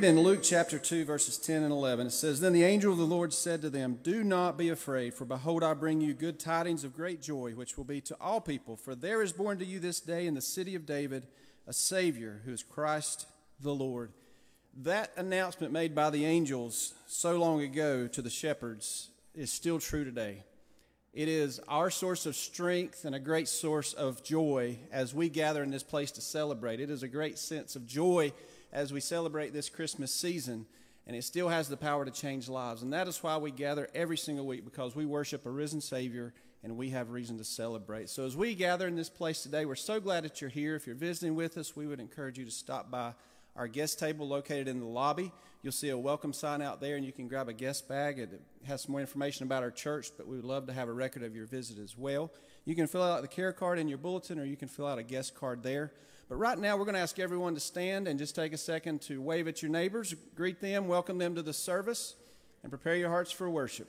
Read in Luke chapter 2, verses 10 and 11. It says, Then the angel of the Lord said to them, Do not be afraid, for behold, I bring you good tidings of great joy, which will be to all people. For there is born to you this day in the city of David a Savior, who is Christ the Lord. That announcement made by the angels so long ago to the shepherds is still true today. It is our source of strength and a great source of joy as we gather in this place to celebrate. It is a great sense of joy as we celebrate this Christmas season, and it still has the power to change lives. And that is why we gather every single week because we worship a risen Savior and we have reason to celebrate. So, as we gather in this place today, we're so glad that you're here. If you're visiting with us, we would encourage you to stop by our guest table located in the lobby. You'll see a welcome sign out there, and you can grab a guest bag. It has some more information about our church, but we would love to have a record of your visit as well. You can fill out the care card in your bulletin, or you can fill out a guest card there. But right now, we're going to ask everyone to stand and just take a second to wave at your neighbors, greet them, welcome them to the service, and prepare your hearts for worship.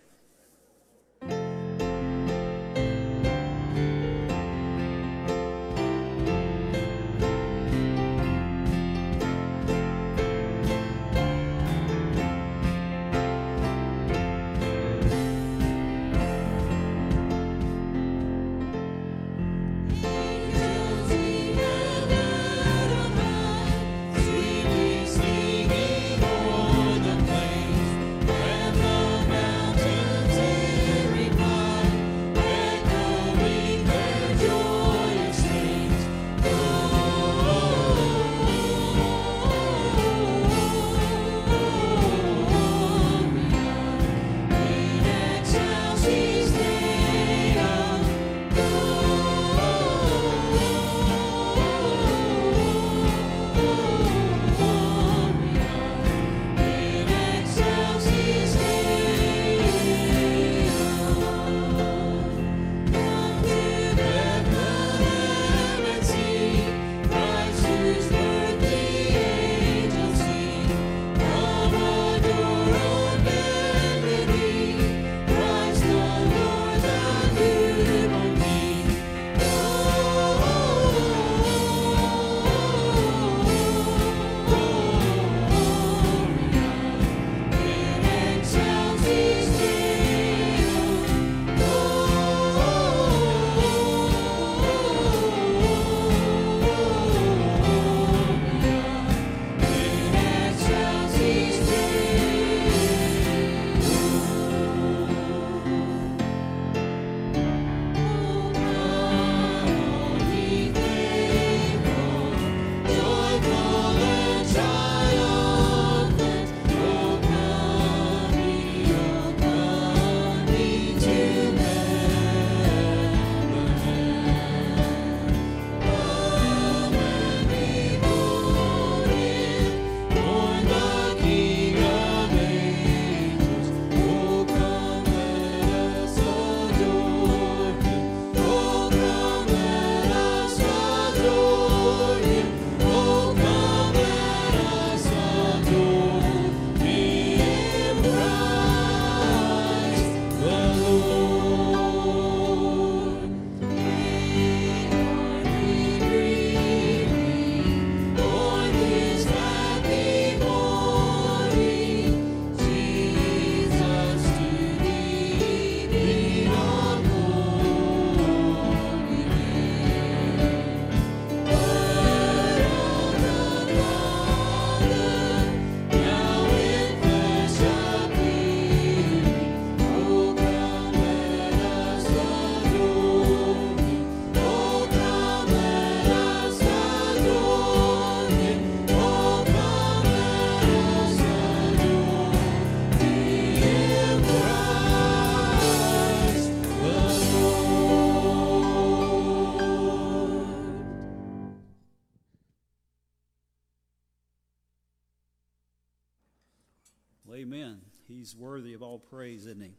Praise, isn't he?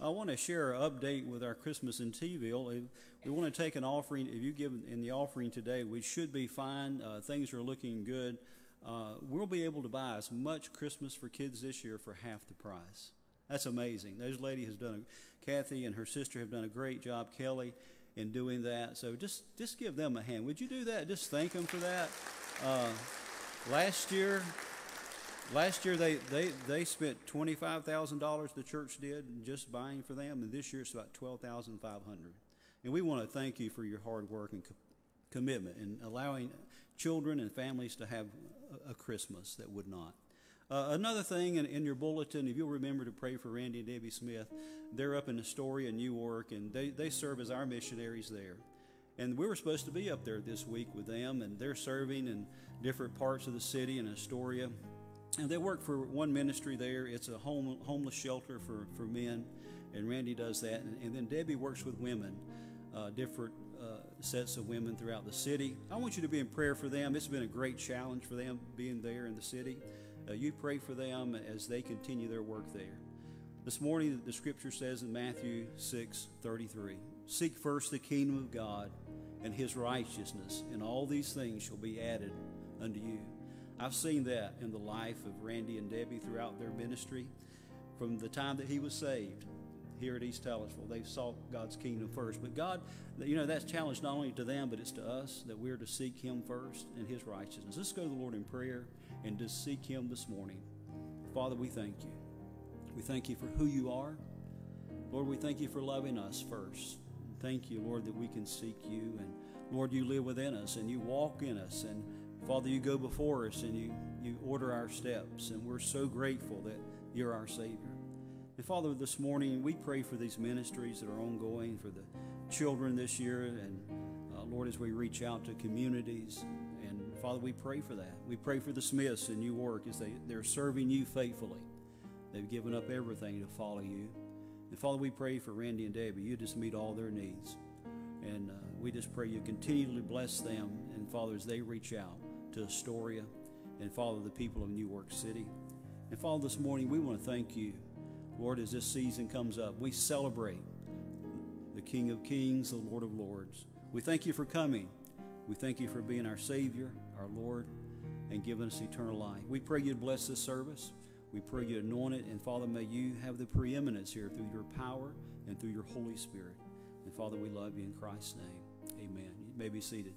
I want to share an update with our Christmas in Tville. We want to take an offering. If you give in the offering today, we should be fine. Uh, things are looking good. Uh, we'll be able to buy as much Christmas for kids this year for half the price. That's amazing. Those lady has done, a, Kathy and her sister have done a great job, Kelly, in doing that. So just just give them a hand. Would you do that? Just thank them for that. Uh, last year, Last year, they, they, they spent twenty-five thousand dollars, the church did, just buying for them, and this year it's about twelve thousand five hundred. And we want to thank you for your hard work and co- commitment in allowing children and families to have a, Christmas that would not. Uh, another thing in, in your bulletin, if you'll remember to pray for Randy and Debbie Smith, they're up in Astoria, New York, and they, they serve as our missionaries there. And we were supposed to be up there this week with them, and they're serving in different parts of the city in Astoria. And they work for one ministry there. It's a home, homeless shelter for, for men, and Randy does that. And, and then Debbie works with women, uh, different uh, sets of women throughout the city. I want you to be in prayer for them. It's been a great challenge for them being there in the city. Uh, you pray for them as they continue their work there. This morning, the scripture says in Matthew 6 33, Seek first the kingdom of God and his righteousness, and all these things shall be added unto you. I've seen that in the life of Randy and Debbie throughout their ministry. From the time that he was saved here at East Taylorsville, they sought God's kingdom first. But God, you know, that's challenged not only to them, but it's to us that we're to seek him first and his righteousness. Let's go to the Lord in prayer and just seek him this morning. Father, we thank you. We thank you for who you are. Lord, we thank you for loving us first. Thank you, Lord, that we can seek you. And Lord, you live within us and you walk in us. And Father, you go before us and you, you order our steps. And we're so grateful that you're our Savior. And Father, this morning we pray for these ministries that are ongoing for the children this year. And uh, Lord, as we reach out to communities, and Father, we pray for that. We pray for the Smiths in New York as they, they're serving you faithfully. They've given up everything to follow you. And Father, we pray for Randy and Debbie. You just meet all their needs. And uh, we just pray you continually bless them. And Father, as they reach out to Astoria and Father, the people of New York City. And Father, this morning we want to thank you, Lord, as this season comes up. We celebrate the King of Kings, the Lord of Lords. We thank you for coming. We thank you for being our Savior, our Lord, and giving us eternal life. We pray you'd bless this service. We pray you anoint it, and Father, may you have the preeminence here through your power and through your Holy Spirit. And Father, we love you in Christ's name. Amen. You may be seated.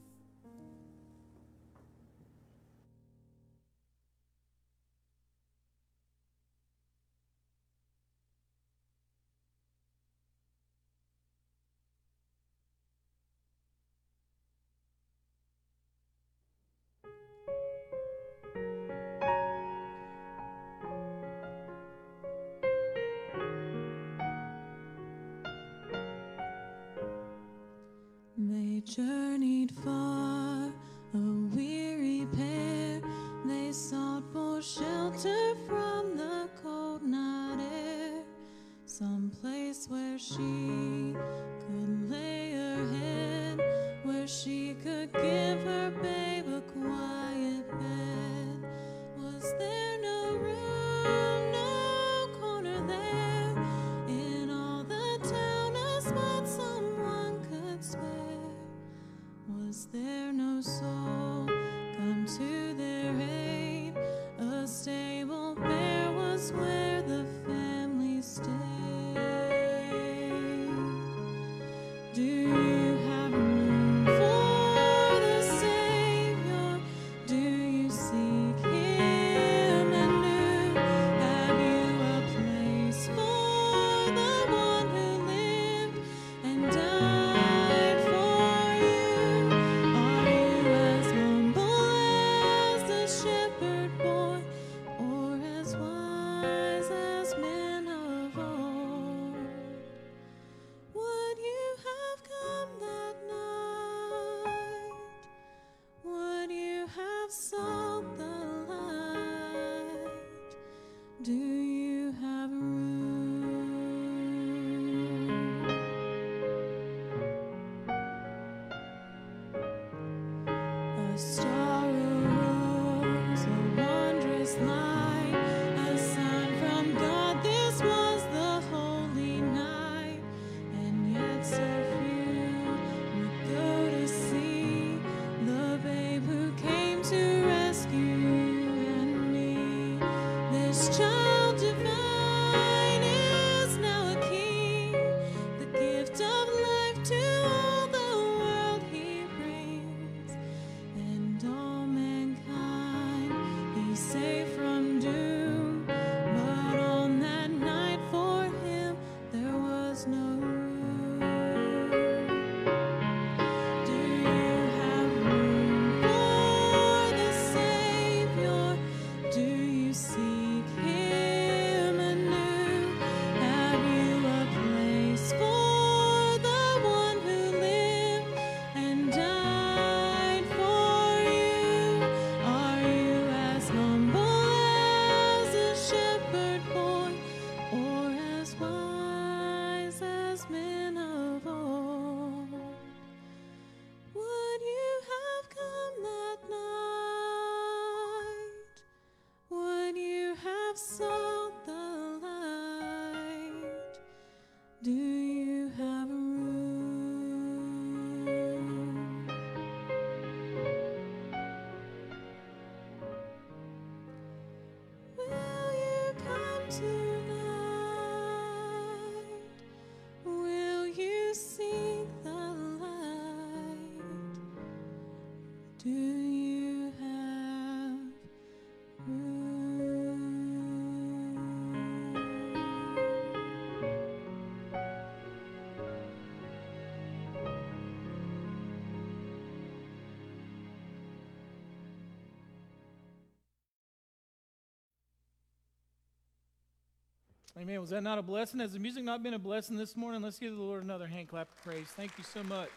Amen. Was that not a blessing? Has the music not been a blessing this morning? Let's give the Lord another hand clap of praise. Thank you so much.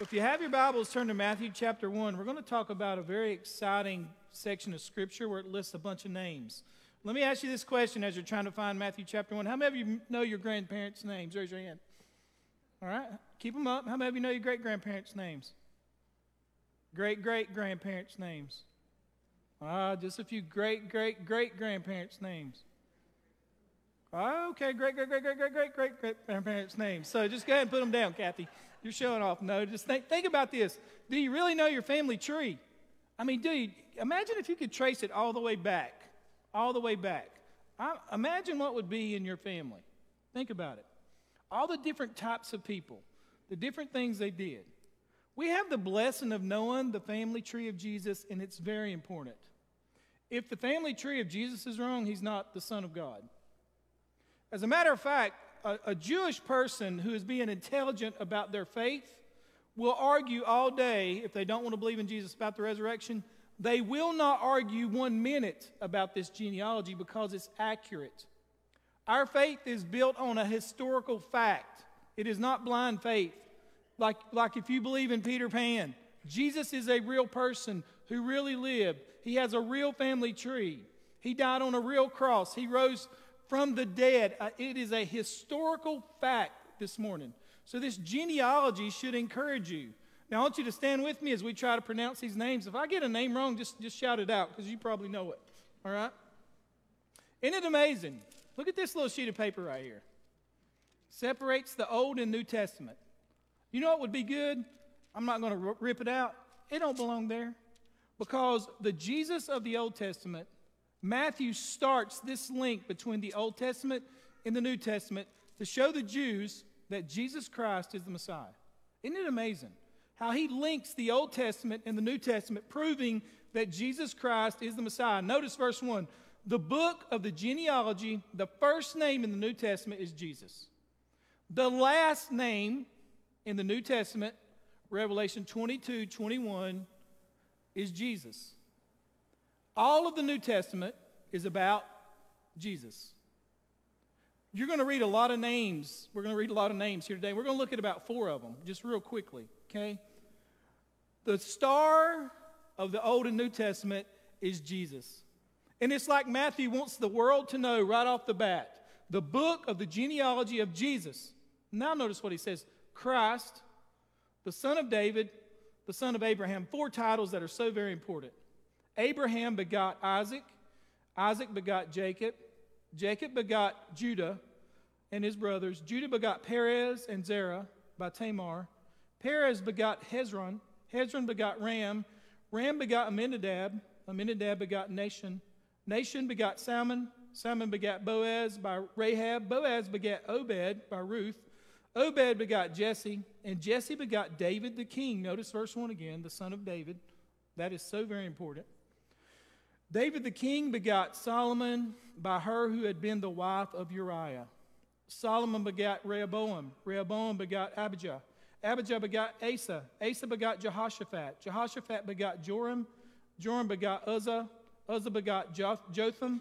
If you have your Bibles, turn to Matthew chapter 1. We're going to talk about a very exciting section of Scripture where it lists a bunch of names. Let me ask you this question as you're trying to find Matthew chapter 1. How many of you know your grandparents' names? Raise your hand. All right, keep them up. How many of you know your great grandparents' names? Great great grandparents' names. Ah, just a few great great great grandparents' names. Oh, okay, great, great, great, great, great, great, great, great grandparents' names. So just go ahead and put them down, Kathy. You're showing off. No, just think, think about this. Do you really know your family tree? I mean, do you imagine if you could trace it all the way back, all the way back? I, imagine what would be in your family. Think about it. All the different types of people, the different things they did. We have the blessing of knowing the family tree of Jesus, and it's very important. If the family tree of Jesus is wrong, he's not the Son of God. As a matter of fact, a, a, Jewish person who is being intelligent about their faith will argue all day if they don't want to believe in Jesus about the resurrection. They will not argue one minute about this genealogy because it's accurate. Our faith is built on a historical fact, it is not blind faith. Like, like if you believe in Peter Pan, Jesus is a real person who really lived. He has a real family tree. He died on a real cross. He rose from the dead. Uh, it is a historical fact this morning. So, this genealogy should encourage you. Now, I want you to stand with me as we try to pronounce these names. If I get a name wrong, just, just shout it out because you probably know it. All right? Isn't it amazing? Look at this little sheet of paper right here. Separates the Old and New Testament. You know what would be good? I'm not going to rip it out. It don't belong there. Because the Jesus of the Old Testament Matthew starts this link between the Old Testament and the New Testament to show the Jews that Jesus Christ is the Messiah. Isn't it amazing how he links the Old Testament and the New Testament, proving that Jesus Christ is the Messiah? Notice verse 1. The book of the genealogy, the first name in the New Testament is Jesus. The last name in the New Testament, Revelation 22 21, is Jesus. All of the New Testament is about Jesus. You're going to read a lot of names. We're going to read a lot of names here today. We're going to look at about four of them, just real quickly, okay? The star of the Old and New Testament is Jesus. And it's like Matthew wants the world to know right off the bat the book of the genealogy of Jesus. Now, notice what he says Christ, the son of David, the son of Abraham. Four titles that are so very important. Abraham begot Isaac, Isaac begot Jacob, Jacob begot Judah and his brothers. Judah begot Perez and Zerah by Tamar. Perez begot Hezron, Hezron begot Ram, Ram begot Amminadab, Amminadab begot Nahshon, Nahshon begot Salmon, Salmon begot Boaz by Rahab, Boaz begot Obed by Ruth, Obed begot Jesse, and Jesse begot David the king. Notice verse 1 again, the son of David. That is so very important. David the king begot Solomon by her who had been the wife of Uriah. Solomon begot Rehoboam. Rehoboam begot Abijah. Abijah begot Asa. Asa begot Jehoshaphat. Jehoshaphat begot Joram. Joram begot Uzzah. Uzzah begot Jotham.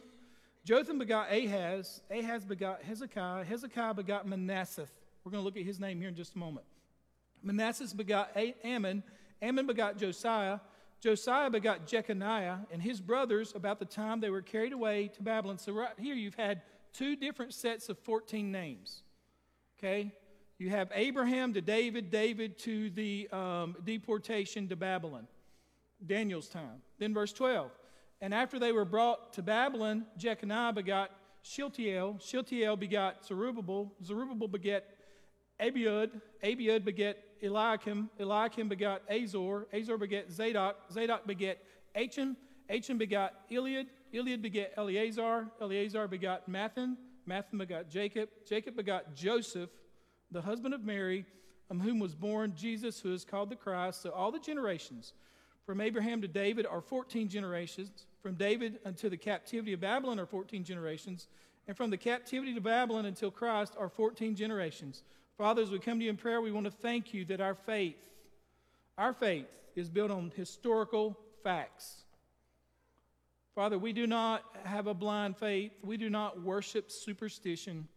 Jotham begot Ahaz. Ahaz begot Hezekiah. Hezekiah begot Manasseh. We're going to look at his name here in just a moment. Manasseh begot Amon. Amon begot Josiah. Josiah begot Jeconiah and his brothers about the time they were carried away to Babylon. So, right here, you've had two different sets of 14 names. Okay? You have Abraham to David, David to the um, deportation to Babylon, Daniel's time. Then, verse 12 And after they were brought to Babylon, Jeconiah begot Shealtiel. Shealtiel begot Zerubbabel. Zerubbabel begat Abiud. Abiud begat Eliakim. Eliakim begot Azor. Azor begat Zadok. Zadok begat Achim. Achim begot Eliud. Eliud begat Eleazar. Eleazar begot Matthan. Matthan begot Jacob. Jacob begot Joseph, the husband of Mary, of whom was born Jesus, who is called the Christ. So all the generations from Abraham to David are 14 generations. From David until the captivity of Babylon are 14 generations. And from the captivity to Babylon until Christ are 14 generations. Father, as we come to you in prayer, we want to thank you that our faith, our faith is built on historical facts. Father, we do not have a blind faith. We do not worship superstition.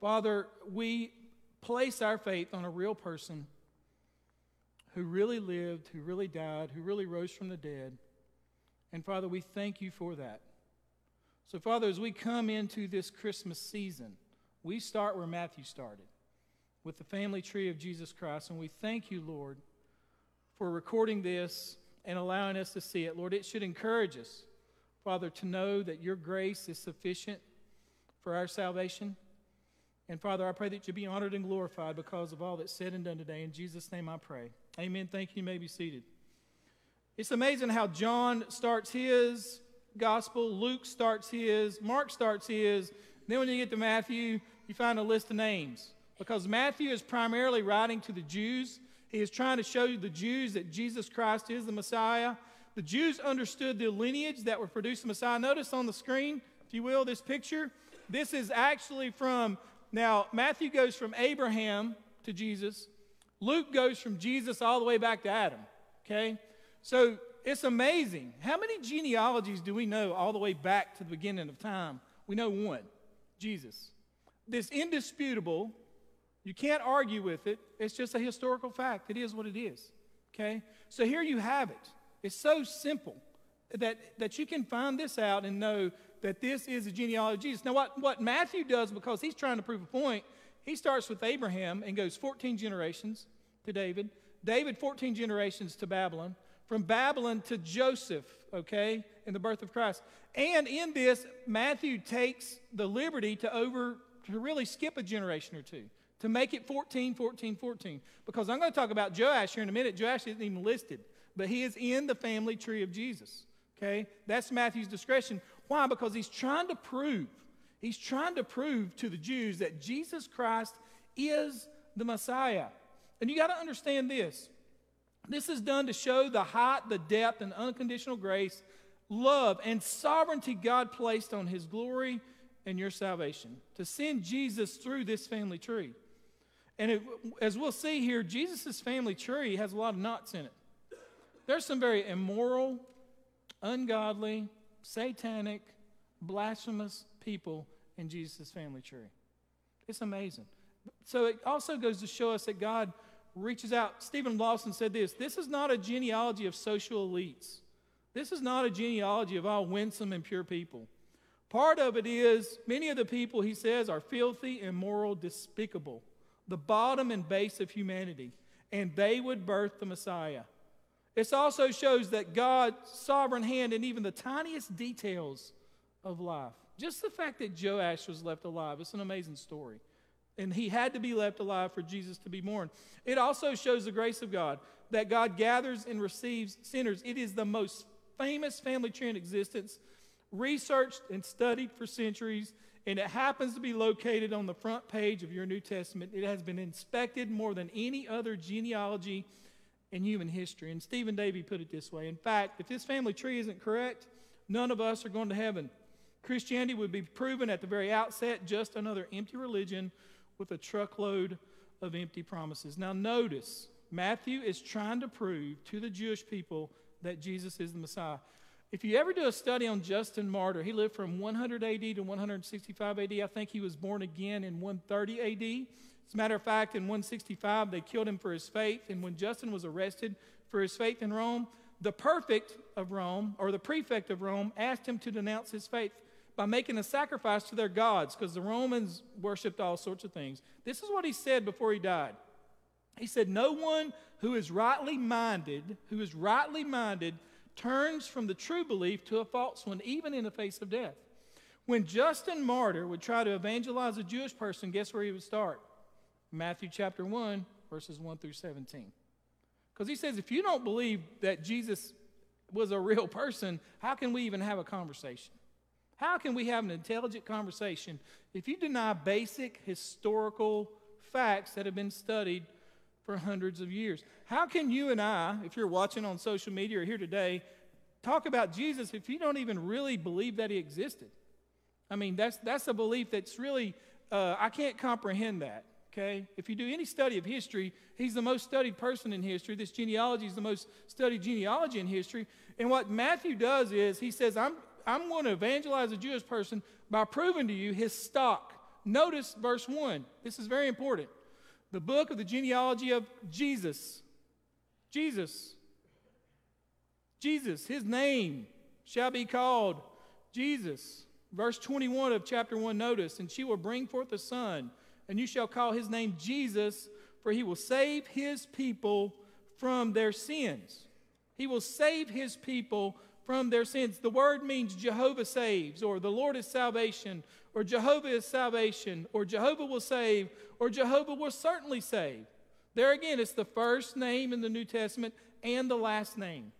Father, we place our faith on a real person who really lived, who really died, who really rose from the dead. And Father, we thank you for that. So, Father, as we come into this Christmas season, we start where Matthew started with the family tree of Jesus Christ. And we thank you, Lord, for recording this and allowing us to see it. Lord, it should encourage us, Father, to know that your grace is sufficient for our salvation. And Father, I pray that you be honored and glorified because of all that's said and done today. In Jesus' name I pray. Amen. Thank you. You may be seated. It's amazing how John starts his gospel, Luke starts his, Mark starts his. Then when you get to Matthew, you find a list of names. Because Matthew is primarily writing to the Jews. He is trying to show the Jews that Jesus Christ is the Messiah. The Jews understood the lineage that would produce the Messiah. Notice on the screen, if you will, this picture. This is actually from, now, Matthew goes from Abraham to Jesus. Luke goes from Jesus all the way back to Adam. Okay? So it's amazing. How many genealogies do we know all the way back to the beginning of time? We know one Jesus. This indisputable, you can't argue with it. It's just a historical fact. It is what it is. Okay? So here you have it. It's so simple that, that you can find this out and know that this is a genealogy of Jesus. Now, what, what Matthew does, because he's trying to prove a point, he starts with Abraham and goes 14 generations to David, David 14 generations to Babylon, from Babylon to Joseph, okay, in the birth of Christ. And in this, Matthew takes the liberty to over to really skip a generation or two, to make it 14, 14, 14. Because I'm going to talk about Joash here in a minute. Joash isn't even listed, but he is in the family tree of Jesus. Okay? That's Matthew's discretion. Why? Because he's trying to prove, he's trying to prove to the Jews that Jesus Christ is the Messiah. And you got to understand this. This is done to show the height, the depth, and unconditional grace, love, and sovereignty God placed on his glory and your salvation. To send Jesus through this family tree. And it, as we'll see here, Jesus' family tree has a lot of knots in it. There's some very immoral, ungodly, satanic, blasphemous people in Jesus' family tree. It's amazing. So it also goes to show us that God reaches out. Steven Lawson said this this is not a genealogy of social elites. This is not a genealogy of all winsome and pure people. Part of it is many of the people, he says, are filthy, immoral, despicable, the bottom and base of humanity, and they would birth the Messiah. It also shows that God's sovereign hand in even the tiniest details of life. Just the fact that Joash was left alive, it's an amazing story. And he had to be left alive for Jesus to be born. It also shows the grace of God that God gathers and receives sinners. It is the most famous family tree in existence, researched and studied for centuries, and it happens to be located on the front page of your New Testament. It has been inspected more than any other genealogy in human history. And Stephen Davey put it this way In fact, if this family tree isn't correct, none of us are going to heaven. Christianity would be proven at the very outset just another empty religion with a truckload of empty promises. Now, notice, Matthew is trying to prove to the Jewish people that Jesus is the Messiah. If you ever do a study on Justin Martyr, he lived from 100 AD to 165 AD. I think he was born again in 130 AD. As a matter of fact, in 165, they killed him for his faith. And when Justin was arrested for his faith in Rome, the prefect of Rome, or the prefect of Rome, asked him to denounce his faith by making a sacrifice to their gods because the Romans worshiped all sorts of things. This is what he said before he died. He said, No one who is rightly minded, who is rightly minded, turns from the true belief to a false one, even in the face of death. When Justin Martyr would try to evangelize a Jewish person, guess where he would start? Matthew chapter 1, verses 1 through 17. Because he says, if you don't believe that Jesus was a real person, how can we even have a conversation? How can we have an intelligent conversation if you deny basic historical facts that have been studied for hundreds of years? How can you and I, if you're watching on social media or here today, talk about Jesus if you don't even really believe that he existed? I mean, that's, that's a belief that's really, uh, I can't comprehend that okay? If you do any study of history, he's the most studied person in history. This genealogy is the most studied genealogy in history. And what Matthew does is he says, I'm, I'm going to evangelize a Jewish person by proving to you his stock. Notice verse 1. This is very important. The book of the genealogy of Jesus. Jesus. Jesus, his name shall be called Jesus. Verse 21 of chapter 1, notice, and she will bring forth a son and you shall call his name Jesus, for he will save his people from their sins. He will save his people from their sins. The word means Jehovah saves, or the Lord is salvation, or Jehovah is salvation, or Jehovah will save, or Jehovah will certainly save. There again, it's the first name in the New Testament and the last name.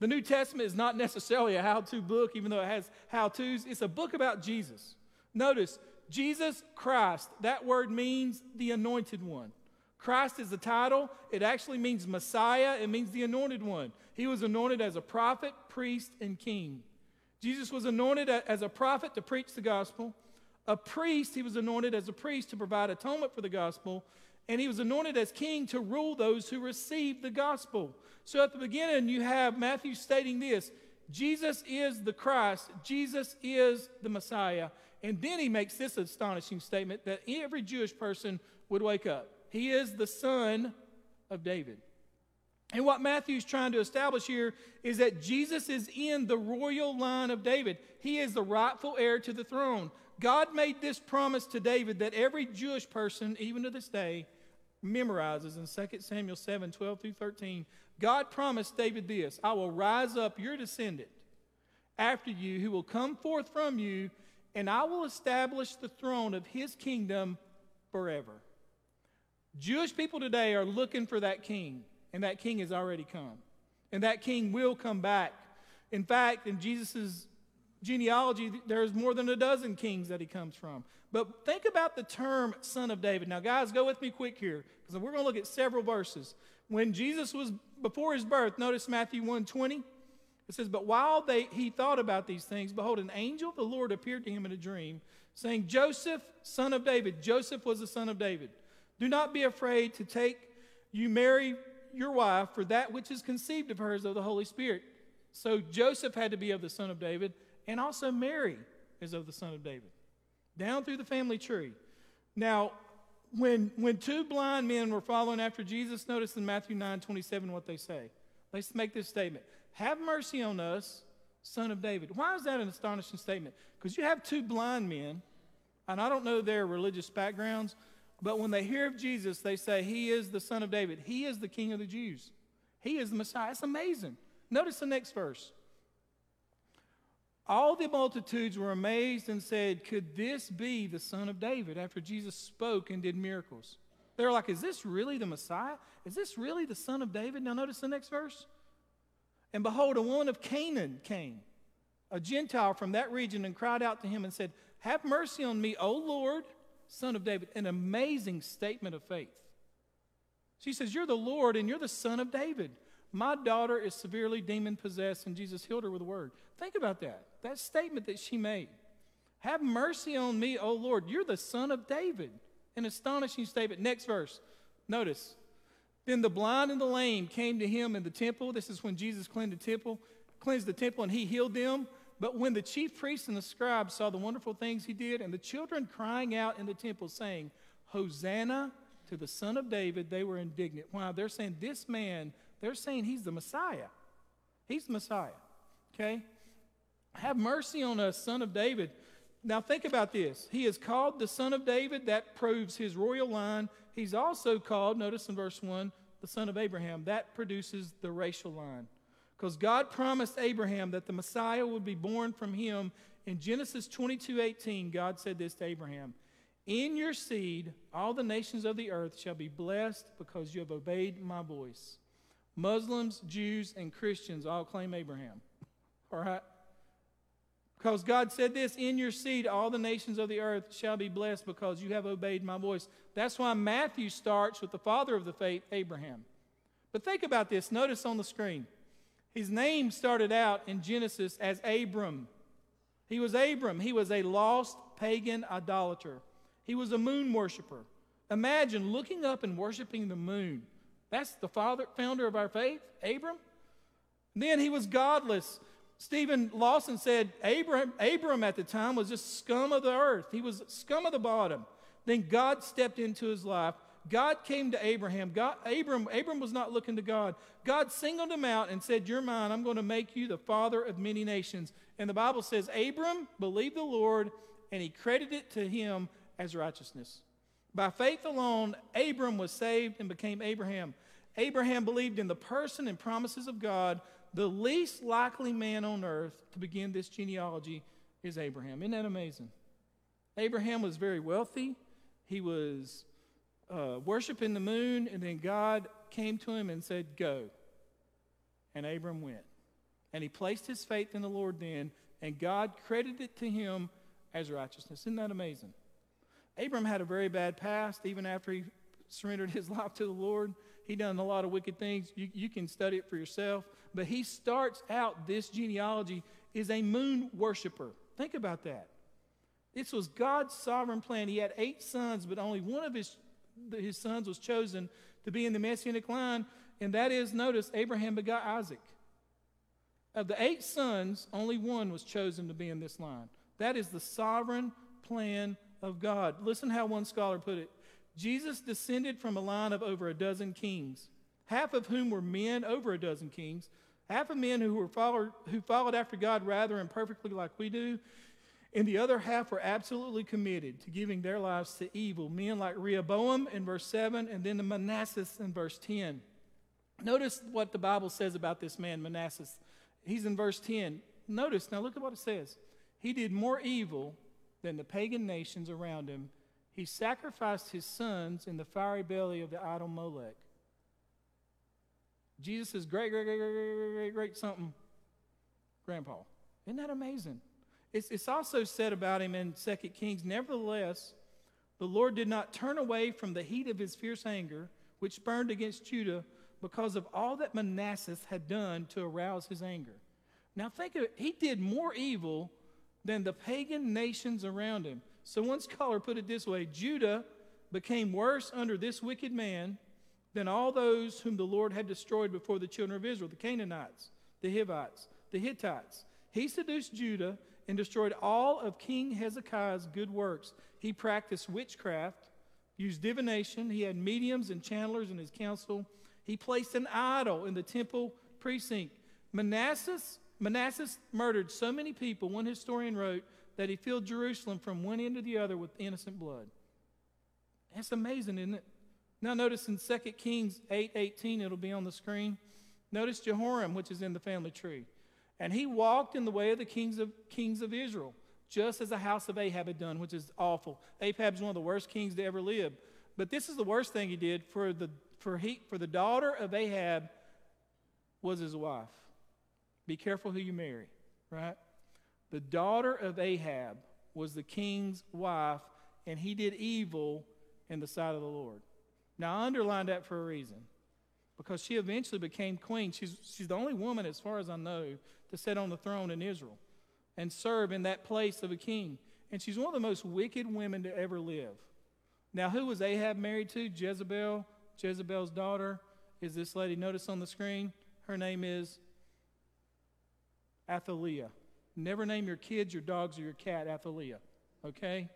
The New Testament is not necessarily a how to book, even though it has how to's. It's a book about Jesus. Notice, Jesus Christ, that word means the anointed one. Christ is the title. It actually means Messiah. It means the anointed one. He was anointed as a prophet, priest, and king. Jesus was anointed as a prophet to preach the gospel. A priest, he was anointed as a priest to provide atonement for the gospel. And he was anointed as king to rule those who received the gospel. So at the beginning, you have Matthew stating this Jesus is the Christ, Jesus is the Messiah. And then he makes this astonishing statement that every Jewish person would wake up. He is the son of David. And what Matthew's trying to establish here is that Jesus is in the royal line of David. He is the rightful heir to the throne. God made this promise to David that every Jewish person, even to this day, memorizes in 2 Samuel 7 12 through 13. God promised David this I will rise up your descendant after you, who will come forth from you, and I will establish the throne of his kingdom forever. Jewish people today are looking for that king, and that king has already come. And that king will come back. In fact, in Jesus' genealogy, there's more than a dozen kings that he comes from. But think about the term son of David. Now, guys, go with me quick here, because we're going to look at several verses. When Jesus was before his birth, notice Matthew 1 20. It says, But while they, he thought about these things, behold, an angel of the Lord appeared to him in a dream, saying, Joseph, son of David, Joseph was the son of David, do not be afraid to take you Mary, your wife, for that which is conceived of her is of the Holy Spirit. So Joseph had to be of the son of David, and also Mary is of the son of David. Down through the family tree. Now, when, when two blind men were following after Jesus, notice in Matthew 9 27 what they say. Let's make this statement have mercy on us, son of David. Why is that an astonishing statement? Because you have two blind men, and I don't know their religious backgrounds, but when they hear of Jesus, they say, He is the son of David. He is the king of the Jews. He is the Messiah. It's amazing. Notice the next verse. All the multitudes were amazed and said, Could this be the son of David after Jesus spoke and did miracles? They're like, Is this really the Messiah? Is this really the son of David? Now, notice the next verse. And behold, a woman of Canaan came, a Gentile from that region, and cried out to him and said, Have mercy on me, O Lord, son of David. An amazing statement of faith. She says, You're the Lord and you're the son of David. My daughter is severely demon possessed, and Jesus healed her with a word. Think about that. That statement that she made. Have mercy on me, O Lord. You're the son of David. An astonishing statement. Next verse. Notice. Then the blind and the lame came to him in the temple. This is when Jesus cleansed the temple, cleansed the temple, and he healed them. But when the chief priests and the scribes saw the wonderful things he did, and the children crying out in the temple, saying, Hosanna to the Son of David, they were indignant. Why? They're saying, This man, they're saying he's the Messiah. He's the Messiah. Okay? Have mercy on us, Son of David. Now think about this. He is called the Son of David. That proves his royal line. He's also called, notice in verse 1, the son of Abraham. That produces the racial line. Because God promised Abraham that the Messiah would be born from him. In Genesis 22 18, God said this to Abraham In your seed, all the nations of the earth shall be blessed because you have obeyed my voice. Muslims, Jews, and Christians all claim Abraham. All right? Because God said this In your seed, all the nations of the earth shall be blessed because you have obeyed my voice. That's why Matthew starts with the father of the faith, Abraham. But think about this. Notice on the screen. His name started out in Genesis as Abram. He was Abram. He was a lost pagan idolater. He was a moon worshiper. Imagine looking up and worshiping the moon. That's the father, founder of our faith, Abram. Then he was godless. Steven Lawson said Abram, Abram at the time was just scum of the earth. He was scum of the bottom. Then God stepped into his life. God came to Abraham. God, Abram, Abram was not looking to God. God singled him out and said, You're mine. I'm going to make you the father of many nations. And the Bible says, Abram believed the Lord, and he credited it to him as righteousness. By faith alone, Abram was saved and became Abraham. Abraham believed in the person and promises of God the least likely man on earth to begin this genealogy is Abraham. Isn't that amazing? Abraham was very wealthy. He was uh, worshiping the moon, and then God came to him and said, Go. And Abram went. And he placed his faith in the Lord then, and God credited it to him as righteousness. Isn't that amazing? Abram had a very bad past, even after he surrendered his life to the Lord. He done a lot of wicked things. You, you can study it for yourself. But he starts out this genealogy is a moon worshiper. Think about that. This was God's sovereign plan. He had eight sons, but only one of his, his sons was chosen to be in the messianic line, and that is, notice, Abraham begot Isaac. Of the eight sons, only one was chosen to be in this line. That is the sovereign plan of God. Listen how one scholar put it Jesus descended from a line of over a dozen kings, half of whom were men, over a dozen kings, half of men who, were followed, who followed after God rather imperfectly like we do, and the other half were absolutely committed to giving their lives to evil. Men like Rehoboam in verse 7, and then the Manasseh in verse 10. Notice what the Bible says about this man, Manassas. He's in verse 10. Notice, now look at what it says. He did more evil than the pagan nations around him he sacrificed his sons in the fiery belly of the idol Molech. Jesus is great, great, great, great, great, great, great something grandpa. Isn't that amazing? It's, it's also said about him in 2 Kings, nevertheless, the Lord did not turn away from the heat of his fierce anger, which burned against Judah, because of all that Manasseh had done to arouse his anger. Now think of it, he did more evil than the pagan nations around him. So one scholar put it this way Judah became worse under this wicked man than all those whom the Lord had destroyed before the children of Israel the Canaanites, the Hivites, the Hittites. He seduced Judah and destroyed all of King Hezekiah's good works. He practiced witchcraft, used divination, he had mediums and channelers in his council. He placed an idol in the temple precinct. Manasseh, Manasseh murdered so many people, one historian wrote, that he filled Jerusalem from one end to the other with innocent blood. That's amazing, isn't it? Now notice in 2 Kings 8 18, it'll be on the screen. Notice Jehoram, which is in the family tree. And he walked in the way of the kings of, kings of Israel, just as the house of Ahab had done, which is awful. Ahab's one of the worst kings to ever live. But this is the worst thing he did. For the, for, he, for the daughter of Ahab was his wife. Be careful who you marry, right? The daughter of Ahab was the king's wife, and he did evil in the sight of the Lord. Now, I underlined that for a reason because she eventually became queen. She's, she's the only woman, as far as I know, to sit on the throne in Israel and serve in that place of a king. And she's one of the most wicked women to ever live. Now, who was Ahab married to? Jezebel. Jezebel's daughter is this lady. Notice on the screen, her name is Athaliah. Never name your kids, your dogs, or your cat Athaliah, okay?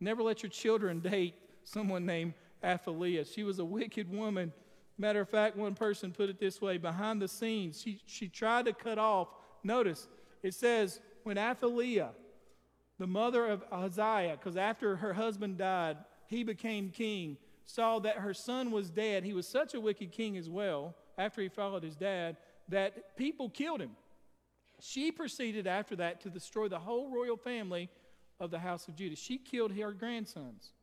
Never let your children date someone named Athaliah. She was a wicked woman. Matter of fact, one person put it this way behind the scenes, she, she tried to cut off. Notice, it says, when Athaliah, the mother of Ahaziah, because after her husband died, he became king, saw that her son was dead. He was such a wicked king as well, after he followed his dad, that people killed him. She proceeded after that to destroy the whole royal family of the house of Judah. She killed her grandsons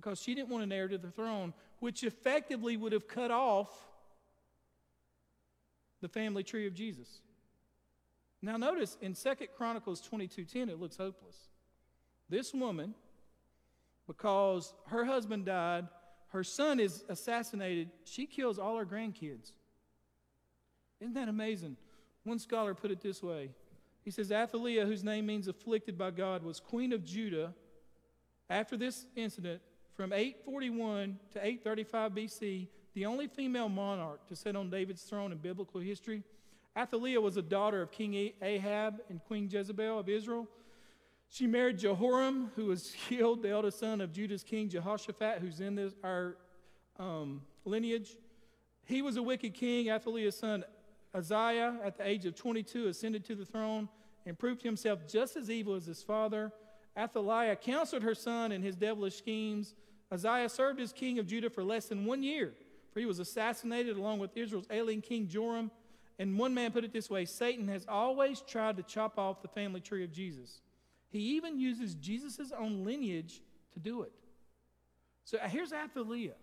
because she didn't want an heir to the throne, which effectively would have cut off the family tree of Jesus. Now notice in Second Chronicles 22:10 it looks hopeless. This woman because her husband died, her son is assassinated, she kills all her grandkids. Isn't that amazing? One scholar put it this way. He says Athaliah, whose name means afflicted by God, was queen of Judah after this incident from 841 to 835 BC, the only female monarch to sit on David's throne in biblical history. Athaliah was a daughter of King Ahab and Queen Jezebel of Israel. She married Jehoram, who was killed, the eldest son of Judah's king Jehoshaphat, who's in this, our um, lineage. He was a wicked king. Athaliah's son Uzziah, at the age of 22, ascended to the throne and proved himself just as evil as his father. Athaliah counseled her son in his devilish schemes. Uzziah served as king of Judah for less than one year, for he was assassinated along with Israel's alien king Joram. And one man put it this way Satan has always tried to chop off the family tree of Jesus. He even uses Jesus' own lineage to do it. So uh, here's Athaliah,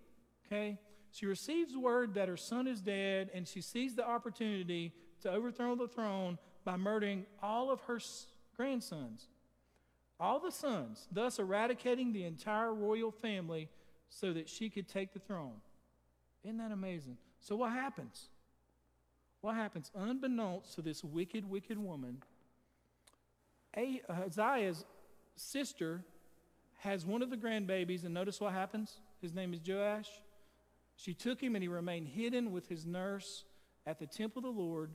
okay? She receives word that her son is dead, and she sees the opportunity to overthrow the throne by murdering all of her grandsons, all the sons, thus eradicating the entire royal family so that she could take the throne. Isn't that amazing? So, what happens? What happens? Unbeknownst to this wicked, wicked woman, Uzziah's sister has one of the grandbabies, and notice what happens? His name is Joash. She took him, and he remained hidden with his nurse at the temple of the Lord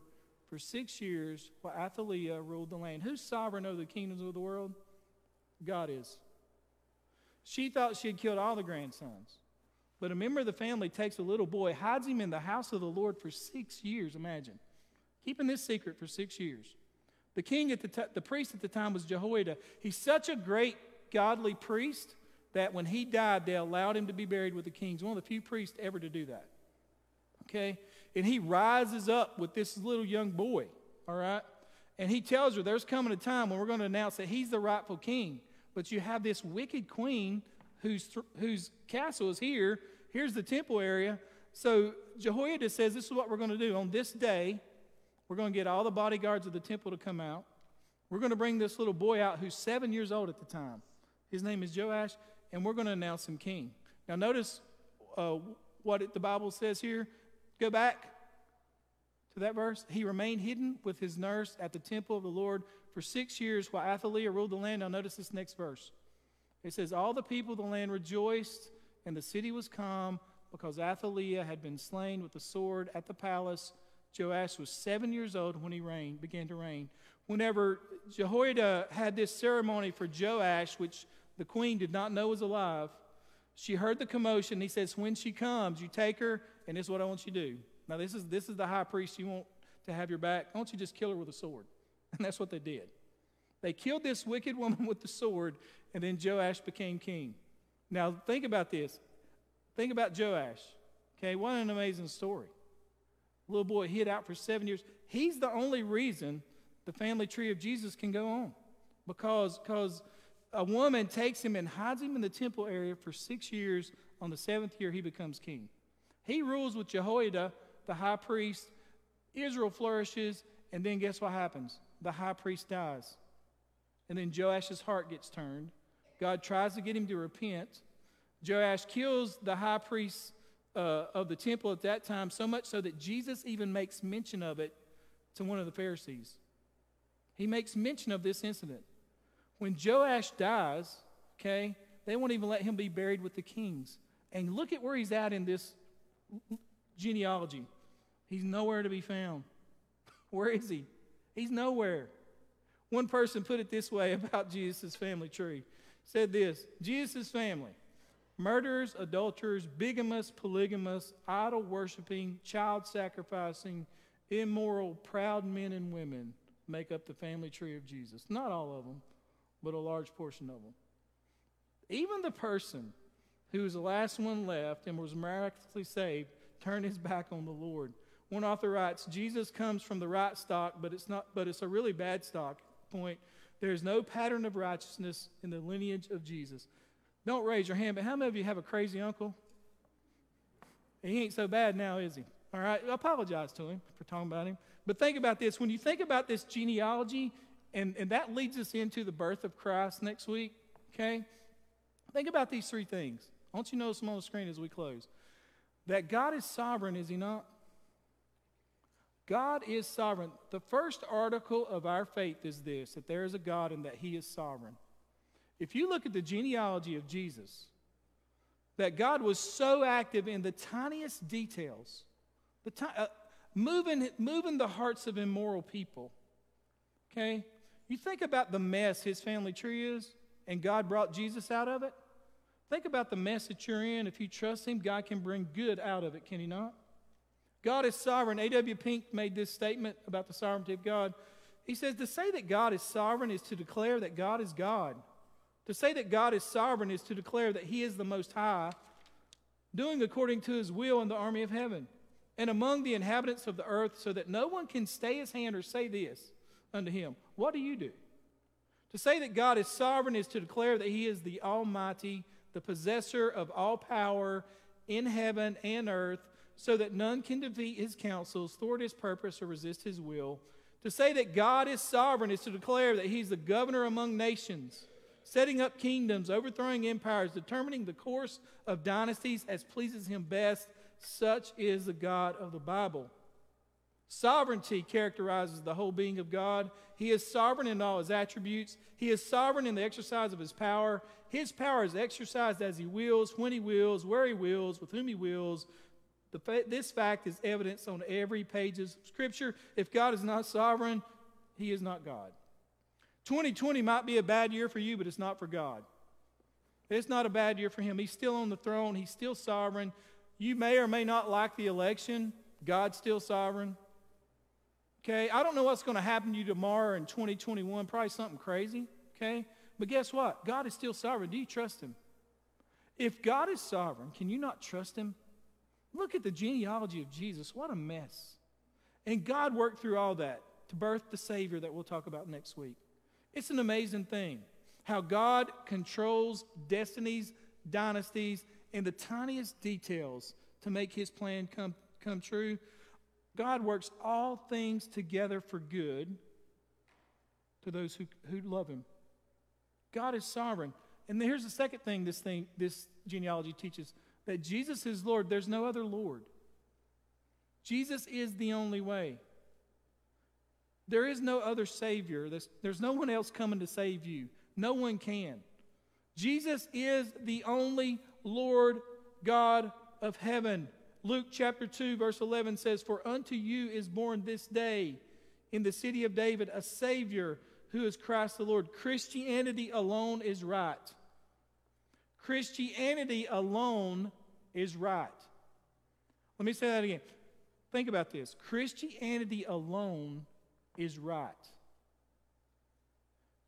for six years while Athaliah ruled the land. Who's sovereign over the kingdoms of the world? God is. She thought she had killed all the grandsons. But a member of the family takes a little boy, hides him in the house of the Lord for six years, imagine. Keeping this secret for six years. The king at the, t- the priest at the time was Jehoiada. He's such a great godly priest that when he died, they allowed him to be buried with the kings. One of the few priests ever to do that. Okay? And he rises up with this little young boy, all right? And he tells her there's coming a time when we're going to announce that he's the rightful king. But you have this wicked queen whose, whose castle is here. Here's the temple area. So Jehoiada says, This is what we're going to do. On this day, we're going to get all the bodyguards of the temple to come out. We're going to bring this little boy out who's seven years old at the time. His name is Joash and we're going to announce him king. Now, notice uh, what it, the Bible says here. Go back to that verse. He remained hidden with his nurse at the temple of the Lord for six years while Athaliah ruled the land. Now, notice this next verse. It says, All the people of the land rejoiced, and the city was calm because Athaliah had been slain with the sword at the palace. Joash was seven years old when he reigned, began to reign. Whenever Jehoiada had this ceremony for Joash, which the queen did not know was alive. She heard the commotion. He says, When she comes, you take her, and this is what I want you to do. Now, this is, this is the high priest you want to have your back. Why don't you just kill her with a sword. And that's what they did. They killed this wicked woman with the sword, and then Joash became king. Now, think about this. Think about Joash. Okay, what an amazing story. Little boy hid out for seven years. He's the only reason the family tree of Jesus can go on. Because, because a woman takes him and hides him in the temple area for six years. On the seventh year, he becomes king. He rules with Jehoiada, the high priest. Israel flourishes, and then guess what happens? The high priest dies. And then Joash's heart gets turned. God tries to get him to repent. Joash kills the high priest uh, of the temple at that time, so much so that Jesus even makes mention of it to one of the Pharisees. He makes mention of this incident. When Joash dies, okay, they won't even let him be buried with the kings. And look at where he's at in this genealogy. He's nowhere to be found. Where is he? He's nowhere. One person put it this way about Jesus' family tree. Said this Jesus' family, murderers, adulterers, bigamous, polygamous, idol worshiping, child sacrificing, immoral, proud men and women make up the family tree of Jesus. Not all of them, but a large portion of them. Even the person who was the last one left and was miraculously saved turned his back on the Lord. One author writes, Jesus comes from the right stock, but it's not but it's a really bad stock. Point. There is no pattern of righteousness in the lineage of Jesus. Don't raise your hand, but how many of you have a crazy uncle? He ain't so bad now, is he? All right, I apologize to him for talking about him. But think about this. When you think about this genealogy, and, and that leads us into the birth of Christ next week, okay? Think about these three things. I want you to notice them on the screen as we close. That God is sovereign, is he not? God is sovereign. The first article of our faith is this that there is a God and that he is sovereign. If you look at the genealogy of Jesus, that God was so active in the tiniest details, the uh, moving, moving the hearts of immoral people. Okay? You think about the mess his family tree is, and God brought Jesus out of it. Think about the mess that you're in. If you trust him, God can bring good out of it, can he not? God is sovereign. A.W. Pink made this statement about the sovereignty of God. He says, To say that God is sovereign is to declare that God is God. To say that God is sovereign is to declare that He is the Most High, doing according to His will in the army of heaven and among the inhabitants of the earth, so that no one can stay His hand or say this unto Him. What do you do? To say that God is sovereign is to declare that He is the Almighty, the possessor of all power in heaven and earth, so that none can defeat His counsels, thwart His purpose, or resist His will. To say that God is sovereign is to declare that He's the governor among nations setting up kingdoms, overthrowing empires, determining the course of dynasties as pleases him best. Such is the God of the Bible. Sovereignty characterizes the whole being of God. He is sovereign in all his attributes. He is sovereign in the exercise of his power. His power is exercised as he wills, when he wills, where he wills, with whom he wills. Fa- this fact is evidence on every page of Scripture. If God is not sovereign, he is not God. 2020 might be a bad year for you, but it's not for God. It's not a bad year for him. He's still on the throne, he's still sovereign. You may or may not like the election, God's still sovereign. Okay, I don't know what's going to happen to you tomorrow in 2021, probably something crazy. Okay, but guess what? God is still sovereign. Do you trust him? If God is sovereign, can you not trust him? Look at the genealogy of Jesus. What a mess. And God worked through all that to birth the Savior that we'll talk about next week. It's an amazing thing how God controls destinies, dynasties, and the tiniest details to make his plan come, come true. God works all things together for good to those who, who love him. God is sovereign. And here's the second thing this thing this genealogy teaches that Jesus is Lord. There's no other Lord. Jesus is the only way. There is no other Savior. There's, there's no one else coming to save you. No one can. Jesus is the only Lord God of heaven. Luke chapter 2, verse 11 says, For unto you is born this day in the city of David a Savior who is Christ the Lord. Christianity alone is right. Christianity alone is right. Let me say that again. Think about this Christianity alone is right.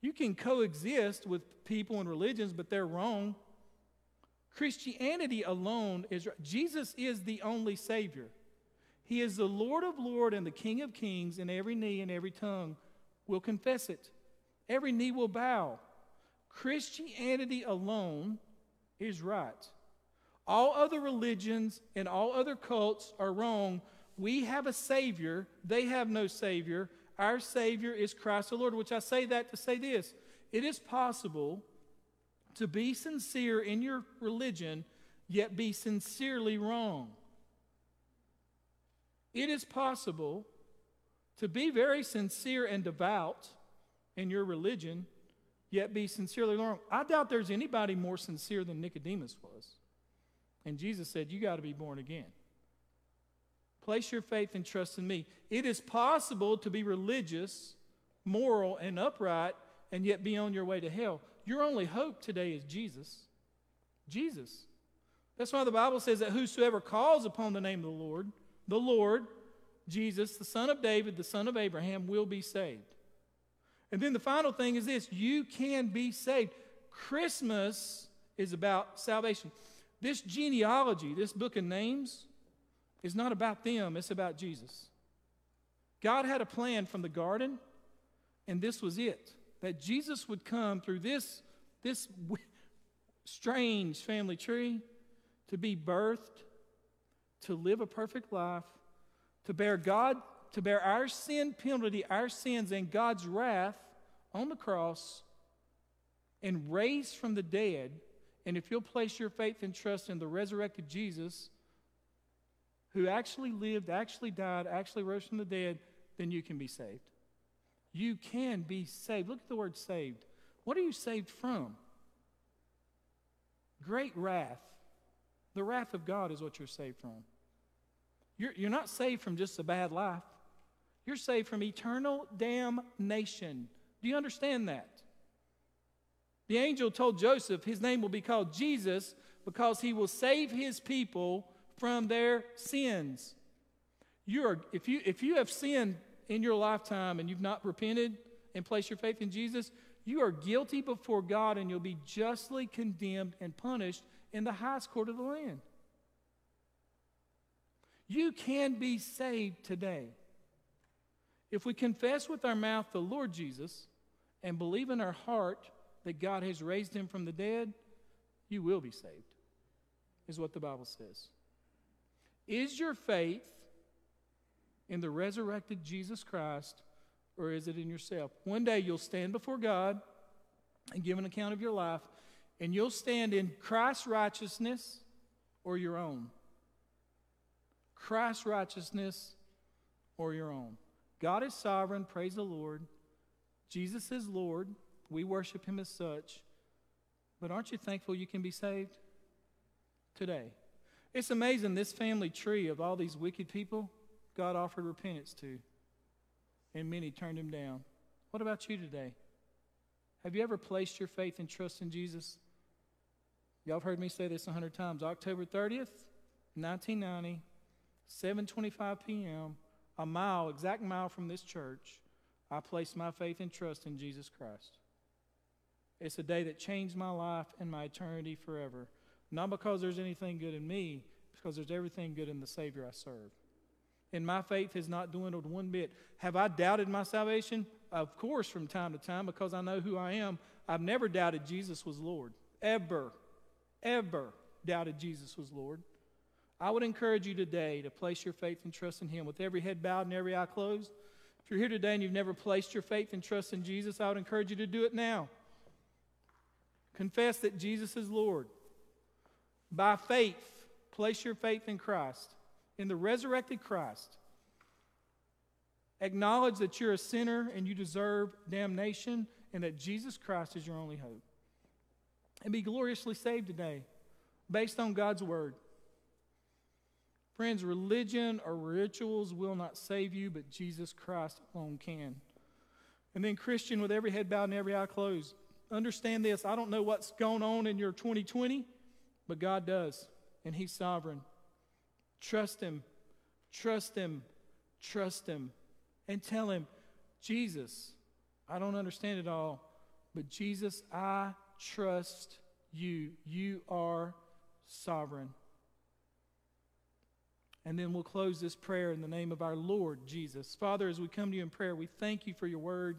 You can coexist with people and religions, but they're wrong. Christianity alone is. Jesus is the only Savior. He is the Lord of Lords and the King of Kings, and every knee and every tongue will confess it. Every knee will bow. Christianity alone is right. All other religions and all other cults are wrong. We have a Savior, they have no Savior. Our Savior is Christ the Lord, which I say that to say this. It is possible to be sincere in your religion, yet be sincerely wrong. It is possible to be very sincere and devout in your religion, yet be sincerely wrong. I doubt there's anybody more sincere than Nicodemus was. And Jesus said, You got to be born again. Place your faith and trust in me. It is possible to be religious, moral, and upright, and yet be on your way to hell. Your only hope today is Jesus. Jesus. That's why the Bible says that whosoever calls upon the name of the Lord, the Lord, Jesus, the son of David, the son of Abraham, will be saved. And then the final thing is this you can be saved. Christmas is about salvation. This genealogy, this book of names, is not about them, it's about Jesus. God had a plan from the garden, and this was it that Jesus would come through this, this strange family tree to be birthed, to live a perfect life, to bear God, to bear our sin penalty, our sins, and God's wrath on the cross, and raised from the dead. And if you'll place your faith and trust in the resurrected Jesus, who actually lived, actually died, actually rose from the dead, then you can be saved. You can be saved. Look at the word saved. What are you saved from? Great wrath. The wrath of God is what you're saved from. You're, you're not saved from just a bad life, you're saved from eternal damnation. Do you understand that? The angel told Joseph his name will be called Jesus because he will save his people from their sins. You are, if, you, if you have sinned in your lifetime and you've not repented and placed your faith in Jesus, you are guilty before God and you'll be justly condemned and punished in the highest court of the land. You can be saved today. If we confess with our mouth the Lord Jesus and believe in our heart that God has raised him from the dead, you will be saved, is what the Bible says. Is your faith in the resurrected Jesus Christ or is it in yourself? One day you'll stand before God and give an account of your life, and you'll stand in Christ's righteousness or your own. Christ's righteousness or your own. God is sovereign, praise the Lord. Jesus is Lord. We worship him as such. But aren't you thankful you can be saved today? It's amazing this family tree of all these wicked people, God offered repentance to, and many turned him down. What about you today? Have you ever placed your faith and trust in Jesus? Y'all have heard me say this a hundred times. October 30th, 1990, 7:25 p.m., a mile, exact mile from this church, I placed my faith and trust in Jesus Christ. It's a day that changed my life and my eternity forever. Not because there's anything good in me, because there's everything good in the Savior I serve. And my faith has not dwindled one bit. Have I doubted my salvation? Of course, from time to time, because I know who I am. I've never doubted Jesus was Lord. Ever, ever doubted Jesus was Lord. I would encourage you today to place your faith and trust in Him with every head bowed and every eye closed. If you're here today and you've never placed your faith and trust in Jesus, I would encourage you to do it now. Confess that Jesus is Lord. By faith, place your faith in Christ, in the resurrected Christ. Acknowledge that you're a sinner and you deserve damnation, and that Jesus Christ is your only hope. And be gloriously saved today based on God's word. Friends, religion or rituals will not save you, but Jesus Christ alone can. And then, Christian, with every head bowed and every eye closed, understand this. I don't know what's going on in your 2020, but God does, and He's sovereign. Trust Him, trust Him, trust Him, and tell Him, Jesus, I don't understand it all, but Jesus, I trust you. You are sovereign. And then we'll close this prayer in the name of our Lord Jesus. Father, as we come to you in prayer, we thank you for your word.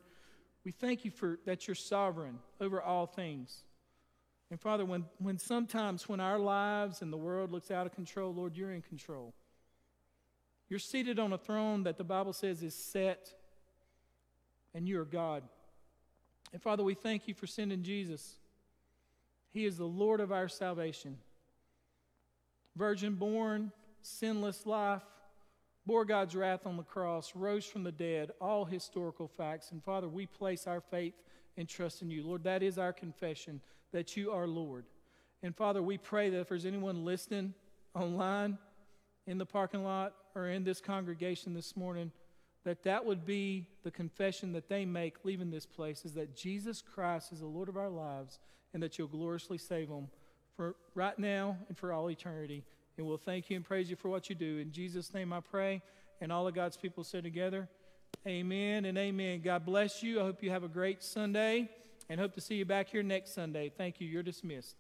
We thank you for that you're sovereign over all things. And Father, when, when sometimes when our lives and the world looks out of control, Lord, you're in control. You're seated on a throne that the Bible says is set, and you are God. And Father, we thank you for sending Jesus. He is the Lord of our salvation. Virgin born, sinless life, bore God's wrath on the cross, rose from the dead, all historical facts. And Father, we place our faith and trust in you. Lord, that is our confession that you are Lord. And Father, we pray that if there's anyone listening online, in the parking lot, or in this congregation this morning, that that would be the confession that they make leaving this place is that Jesus Christ is the Lord of our lives and that you'll gloriously save them for right now and for all eternity. And we'll thank you and praise you for what you do. In Jesus' name I pray. And all of God's people say together, Amen and amen. God bless you. I hope you have a great Sunday and hope to see you back here next Sunday. Thank you. You're dismissed.